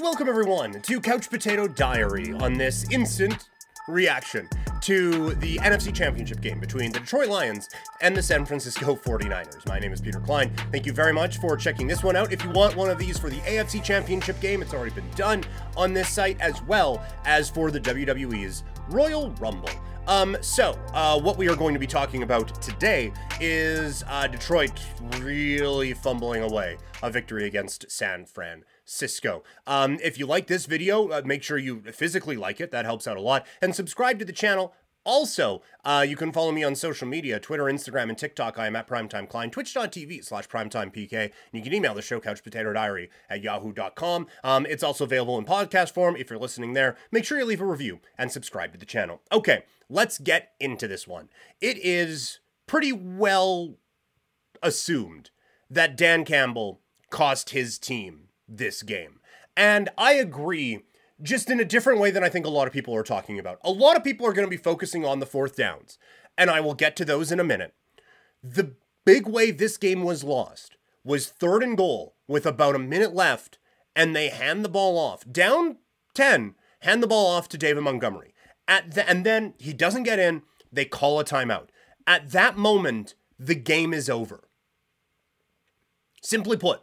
Welcome, everyone, to Couch Potato Diary on this instant reaction to the NFC Championship game between the Detroit Lions and the San Francisco 49ers. My name is Peter Klein. Thank you very much for checking this one out. If you want one of these for the AFC Championship game, it's already been done on this site as well as for the WWE's Royal Rumble. Um, so, uh, what we are going to be talking about today is uh, Detroit really fumbling away a victory against San Francisco. Um, if you like this video, uh, make sure you physically like it. That helps out a lot. And subscribe to the channel. Also, uh, you can follow me on social media Twitter, Instagram, and TikTok. I am at Primetime Klein, twitch.tv slash primetimepk. And you can email the show Couch Potato couchpotatodiary at yahoo.com. Um, it's also available in podcast form. If you're listening there, make sure you leave a review and subscribe to the channel. Okay, let's get into this one. It is pretty well assumed that Dan Campbell cost his team this game. And I agree, just in a different way than I think a lot of people are talking about. A lot of people are going to be focusing on the fourth downs, and I will get to those in a minute. The big way this game was lost was third and goal with about a minute left, and they hand the ball off. Down 10, hand the ball off to David Montgomery. At the, and then he doesn't get in, they call a timeout. At that moment, the game is over. Simply put,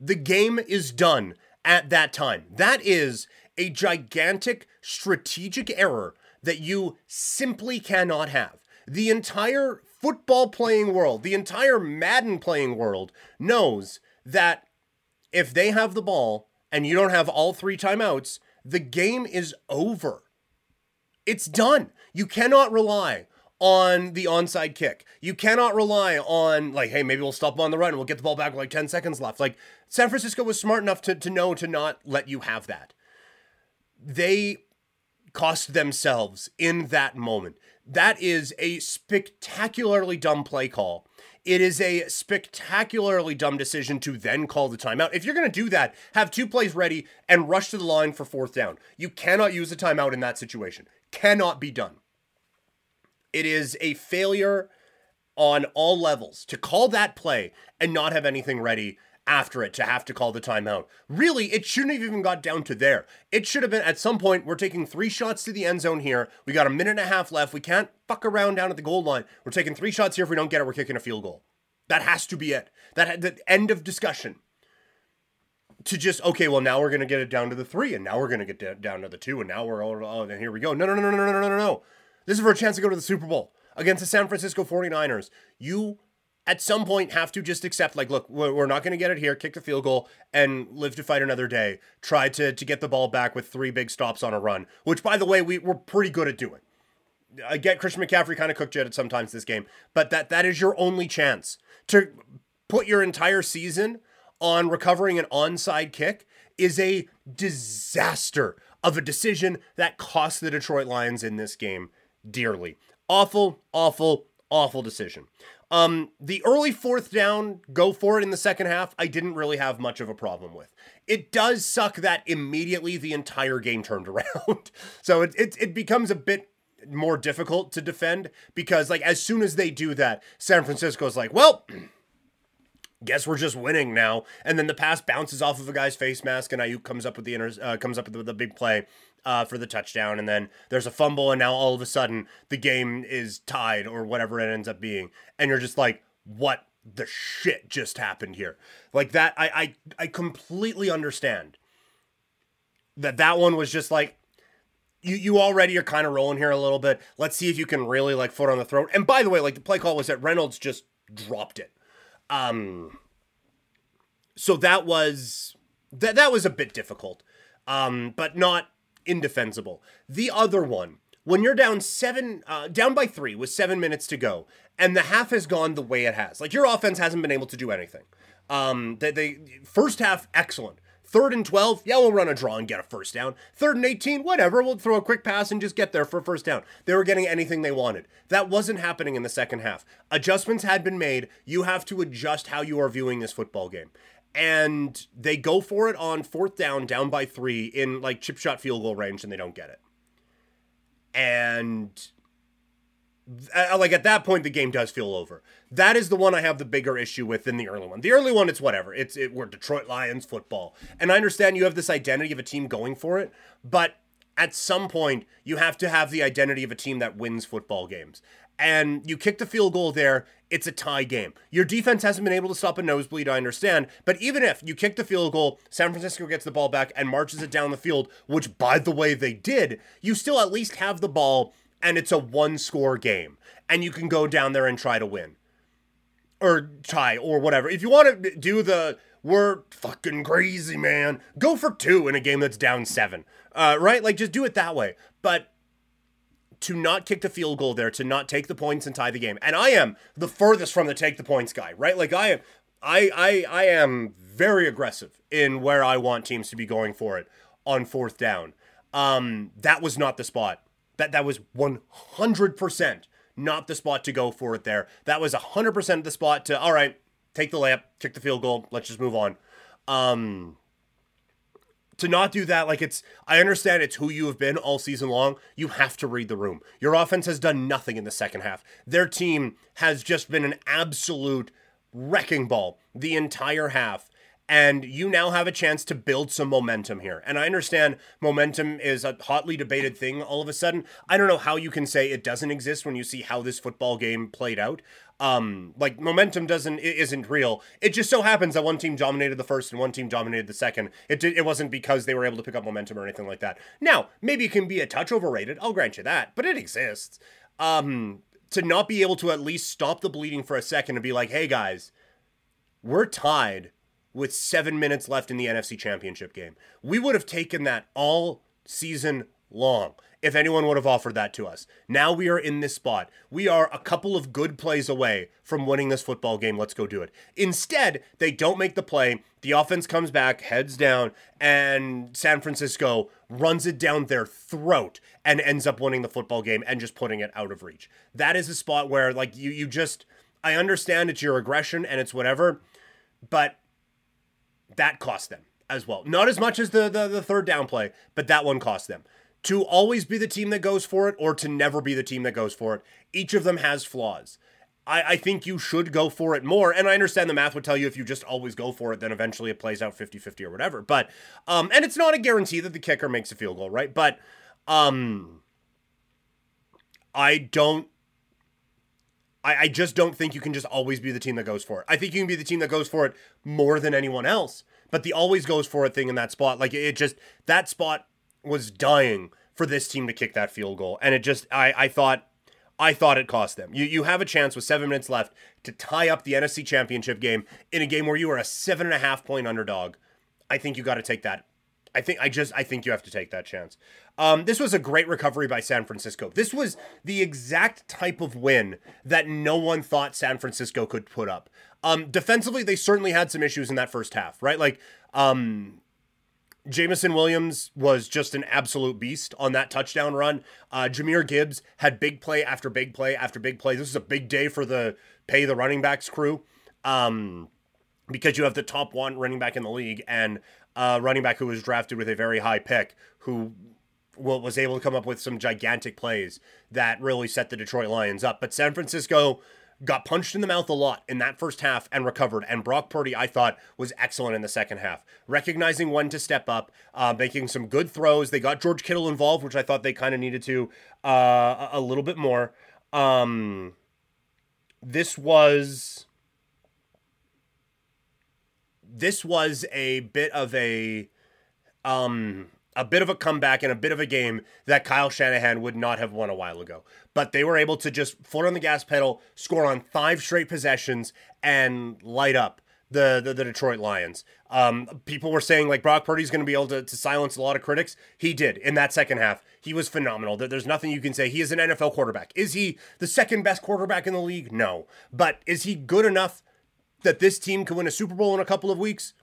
the game is done at that time. That is a gigantic strategic error that you simply cannot have. The entire football playing world, the entire Madden playing world knows that if they have the ball and you don't have all three timeouts, the game is over. It's done. You cannot rely on the onside kick. You cannot rely on like, hey, maybe we'll stop on the run and we'll get the ball back with like 10 seconds left. Like San Francisco was smart enough to, to know to not let you have that. They cost themselves in that moment. That is a spectacularly dumb play call. It is a spectacularly dumb decision to then call the timeout. If you're going to do that, have two plays ready and rush to the line for fourth down. You cannot use a timeout in that situation. Cannot be done. It is a failure on all levels to call that play and not have anything ready after it to have to call the timeout. Really, it shouldn't have even got down to there. It should have been at some point, we're taking three shots to the end zone here. We got a minute and a half left. We can't fuck around down at the goal line. We're taking three shots here. If we don't get it, we're kicking a field goal. That has to be it. That the end of discussion. To just okay, well now we're gonna get it down to the three, and now we're gonna get down to the two, and now we're all oh, then here we go. No, no, no, no, no, no, no, no. This is for a chance to go to the Super Bowl against the San Francisco 49ers. You at some point have to just accept like look we're not going to get it here kick the field goal and live to fight another day. Try to to get the ball back with three big stops on a run which by the way we, we're pretty good at doing. I get christian mccaffrey kind of cooked at it sometimes this game but that that is your only chance to put your entire season on recovering an onside kick is a disaster of a decision that cost the detroit lions in this game dearly. Awful awful awful decision um, the early fourth down, go for it in the second half, I didn't really have much of a problem with. It does suck that immediately the entire game turned around. so it, it, it becomes a bit more difficult to defend because, like, as soon as they do that, San Francisco's like, well, guess we're just winning now. And then the pass bounces off of a guy's face mask, and Aiyuk comes up with the inter- uh, comes up with the big play uh, for the touchdown, and then there's a fumble, and now all of a sudden the game is tied or whatever it ends up being, and you're just like, what the shit just happened here? Like that, I I, I completely understand that that one was just like. You, you already are kind of rolling here a little bit. Let's see if you can really like foot on the throat. And by the way, like the play call was that Reynolds just dropped it. Um, so that was that that was a bit difficult, um, but not indefensible. The other one, when you're down seven, uh, down by three with seven minutes to go, and the half has gone the way it has, like your offense hasn't been able to do anything. Um, they, they first half excellent. Third and 12, yeah, we'll run a draw and get a first down. Third and 18, whatever, we'll throw a quick pass and just get there for a first down. They were getting anything they wanted. That wasn't happening in the second half. Adjustments had been made. You have to adjust how you are viewing this football game and they go for it on fourth down, down by three in like chip shot field goal range, and they don't get it. And uh, like at that point the game does feel over. That is the one I have the bigger issue with than the early one. The early one it's whatever. It's it, we're Detroit Lions football. And I understand you have this identity of a team going for it, but at some point you have to have the identity of a team that wins football games. And you kick the field goal there, it's a tie game. Your defense hasn't been able to stop a nosebleed, I understand. But even if you kick the field goal, San Francisco gets the ball back and marches it down the field, which by the way they did, you still at least have the ball and it's a one score game. And you can go down there and try to win. Or tie or whatever. If you want to do the we're fucking crazy, man. Go for two in a game that's down seven. Uh, right? Like just do it that way. But to not kick the field goal there, to not take the points and tie the game. And I am the furthest from the take the points guy, right? Like I am I I I am very aggressive in where I want teams to be going for it on fourth down. Um that was not the spot. That that was 100% not the spot to go for it there. That was 100% the spot to all right, take the layup, kick the field goal, let's just move on. Um to not do that, like it's, I understand it's who you have been all season long. You have to read the room. Your offense has done nothing in the second half. Their team has just been an absolute wrecking ball the entire half. And you now have a chance to build some momentum here. And I understand momentum is a hotly debated thing all of a sudden. I don't know how you can say it doesn't exist when you see how this football game played out. Um like momentum doesn't isn't real. It just so happens that one team dominated the first and one team dominated the second. It did, it wasn't because they were able to pick up momentum or anything like that. Now maybe it can be a touch overrated. I'll grant you that but it exists. Um to not be able to at least stop the bleeding for a second and be like hey guys we're tied with 7 minutes left in the NFC championship game we would have taken that all season long if anyone would have offered that to us. Now we are in this spot. We are a couple of good plays away from winning this football game. Let's go do it. Instead, they don't make the play. The offense comes back, heads down, and San Francisco runs it down their throat and ends up winning the football game and just putting it out of reach. That is a spot where, like, you, you just, I understand it's your aggression and it's whatever, but that cost them as well. Not as much as the, the, the third down play, but that one cost them to always be the team that goes for it or to never be the team that goes for it. Each of them has flaws. I, I think you should go for it more. And I understand the math would tell you if you just always go for it, then eventually it plays out 50 50 or whatever. But, um, and it's not a guarantee that the kicker makes a field goal, right? But, um, I don't I, I, just don't think you can just always be the team that goes for it. I think you can be the team that goes for it more than anyone else. But the always goes for it thing in that spot, like it just that spot was dying for this team to kick that field goal. And it just I I thought I thought it cost them. You you have a chance with seven minutes left to tie up the NFC championship game in a game where you are a seven and a half point underdog. I think you got to take that. I think I just I think you have to take that chance. Um, this was a great recovery by San Francisco. This was the exact type of win that no one thought San Francisco could put up. Um, defensively, they certainly had some issues in that first half, right? Like, um, Jameson Williams was just an absolute beast on that touchdown run. Uh, Jahmyr Gibbs had big play after big play after big play. This is a big day for the pay the running backs crew um, because you have the top one running back in the league and a running back who was drafted with a very high pick who was able to come up with some gigantic plays that really set the Detroit Lions up. But San Francisco got punched in the mouth a lot in that first half and recovered. And Brock Purdy, I thought, was excellent in the second half, recognizing when to step up, uh, making some good throws. They got George Kittle involved, which I thought they kind of needed to uh, a little bit more. Um, this was this was a bit of a um a bit of a comeback and a bit of a game that Kyle Shanahan would not have won a while ago. But they were able to just foot on the gas pedal, score on five straight possessions, and light up the the, the Detroit Lions. Um, people were saying like Brock Purdy's going to be able to, to silence a lot of critics. He did in that second half. He was phenomenal. There's nothing you can say. He is an NFL quarterback. Is he the second best quarterback in the league? No. But is he good enough that this team can win a Super Bowl in a couple of weeks?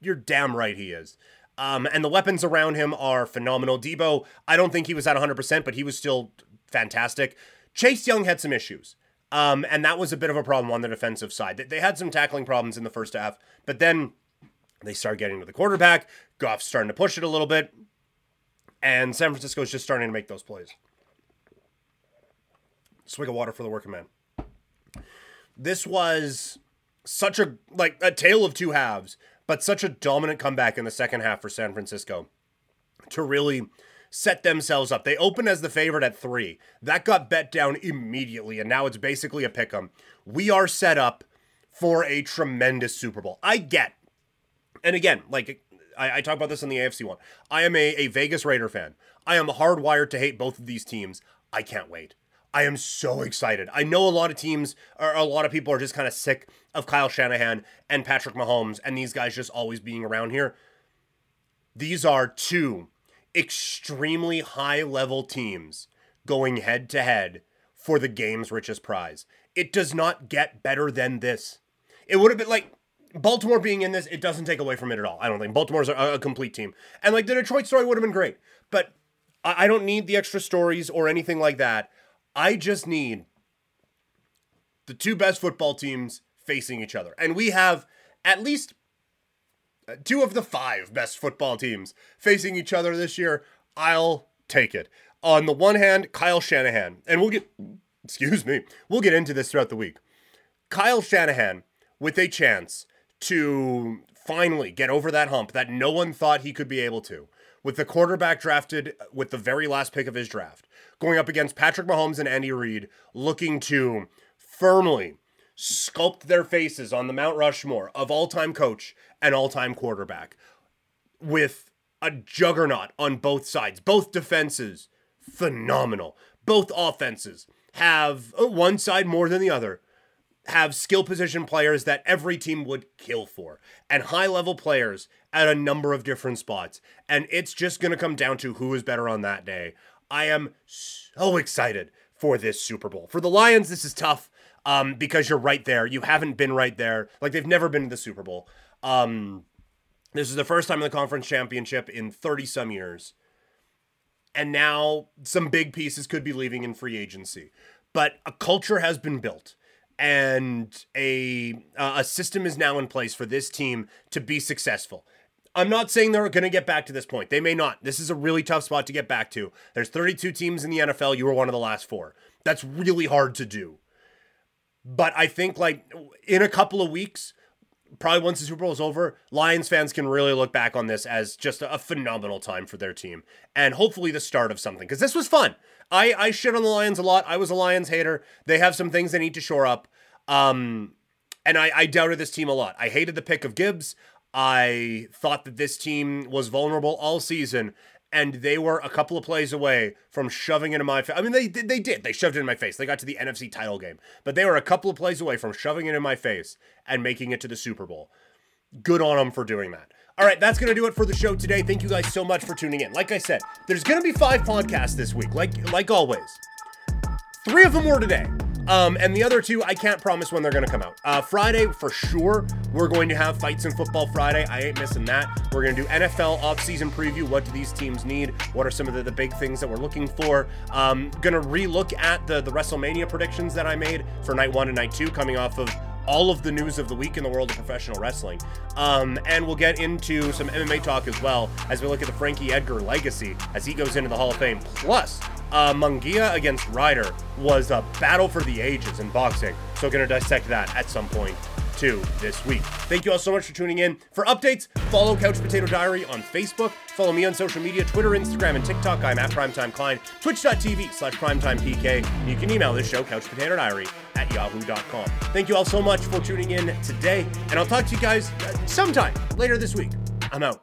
You're damn right he is. Um, and the weapons around him are phenomenal. Deebo, I don't think he was at 100%, but he was still fantastic. Chase Young had some issues. Um, and that was a bit of a problem on the defensive side. They had some tackling problems in the first half, but then they start getting to the quarterback. Goff's starting to push it a little bit. And San Francisco is just starting to make those plays. Swig of water for the working man. This was such a like a tale of two halves, but such a dominant comeback in the second half for San Francisco to really set themselves up. They opened as the favorite at three. That got bet down immediately, and now it's basically a pick 'em. We are set up for a tremendous Super Bowl. I get, and again, like I, I talk about this in the AFC one. I am a, a Vegas Raider fan. I am hardwired to hate both of these teams. I can't wait. I am so excited. I know a lot of teams or a lot of people are just kind of sick of Kyle Shanahan and Patrick Mahomes and these guys just always being around here. These are two extremely high level teams going head to head for the game's richest prize. It does not get better than this. It would have been like Baltimore being in this, it doesn't take away from it at all. I don't think Baltimore's a, a complete team. And like the Detroit story would have been great, but I, I don't need the extra stories or anything like that. I just need the two best football teams facing each other. And we have at least uh, two of the five best football teams facing each other this year. I'll take it. On the one hand, Kyle Shanahan, and we'll get, excuse me, we'll get into this throughout the week. Kyle Shanahan with a chance to finally get over that hump that no one thought he could be able to, with the quarterback drafted with the very last pick of his draft, going up against Patrick Mahomes and Andy Reid, looking to firmly sculpt their faces on the Mount Rushmore of all time coach and all time quarterback, with a juggernaut on both sides, both defenses, phenomenal. Both offenses have uh, one side more than the other have skill position players that every team would kill for and high level players at a number of different spots. And it's just going to come down to who is better on that day. I am so excited for this Super Bowl. For the Lions, this is tough um, because you're right there. You haven't been right there. Like they've never been to the Super Bowl. Um, this is the first time in the conference championship in 30 some years. And now some big pieces could be leaving in free agency. But a culture has been built and a uh, a system is now in place for this team to be successful. I'm not saying they're going to get back to this point. They may not. This is a really tough spot to get back to. There's 32 teams in the NFL. You were one of the last four. That's really hard to do. But I think like in a couple of weeks, probably once the Super Bowl is over, Lions fans can really look back on this as just a phenomenal time for their team and hopefully the start of something because this was fun. I I shit on the Lions a lot. I was a Lions hater. They have some things they need to shore up. Um, and I, I doubted this team a lot. I hated the pick of Gibbs. I thought that this team was vulnerable all season, and they were a couple of plays away from shoving it in my face. I mean, they did. They did. They shoved it in my face. They got to the NFC title game, but they were a couple of plays away from shoving it in my face and making it to the Super Bowl. Good on them for doing that. All right, that's going to do it for the show today. Thank you guys so much for tuning in. Like I said, there's going to be five podcasts this week, like like always. Three of them were today. Um, and the other two, I can't promise when they're going to come out. Uh, Friday, for sure, we're going to have Fights in Football Friday. I ain't missing that. We're going to do NFL offseason preview. What do these teams need? What are some of the, the big things that we're looking for? Um, going to relook at the, the WrestleMania predictions that I made for night one and night two, coming off of all of the news of the week in the world of professional wrestling. Um, and we'll get into some MMA talk as well as we look at the Frankie Edgar legacy as he goes into the Hall of Fame. Plus, uh, Munguia against Ryder was a battle for the ages in boxing. So, going to dissect that at some point too this week. Thank you all so much for tuning in. For updates, follow Couch Potato Diary on Facebook. Follow me on social media Twitter, Instagram, and TikTok. I'm at Primetime Klein. Twitch.tv slash PrimetimePK. You can email this show, Couch Potato Diary, at yahoo.com. Thank you all so much for tuning in today. And I'll talk to you guys sometime later this week. I'm out.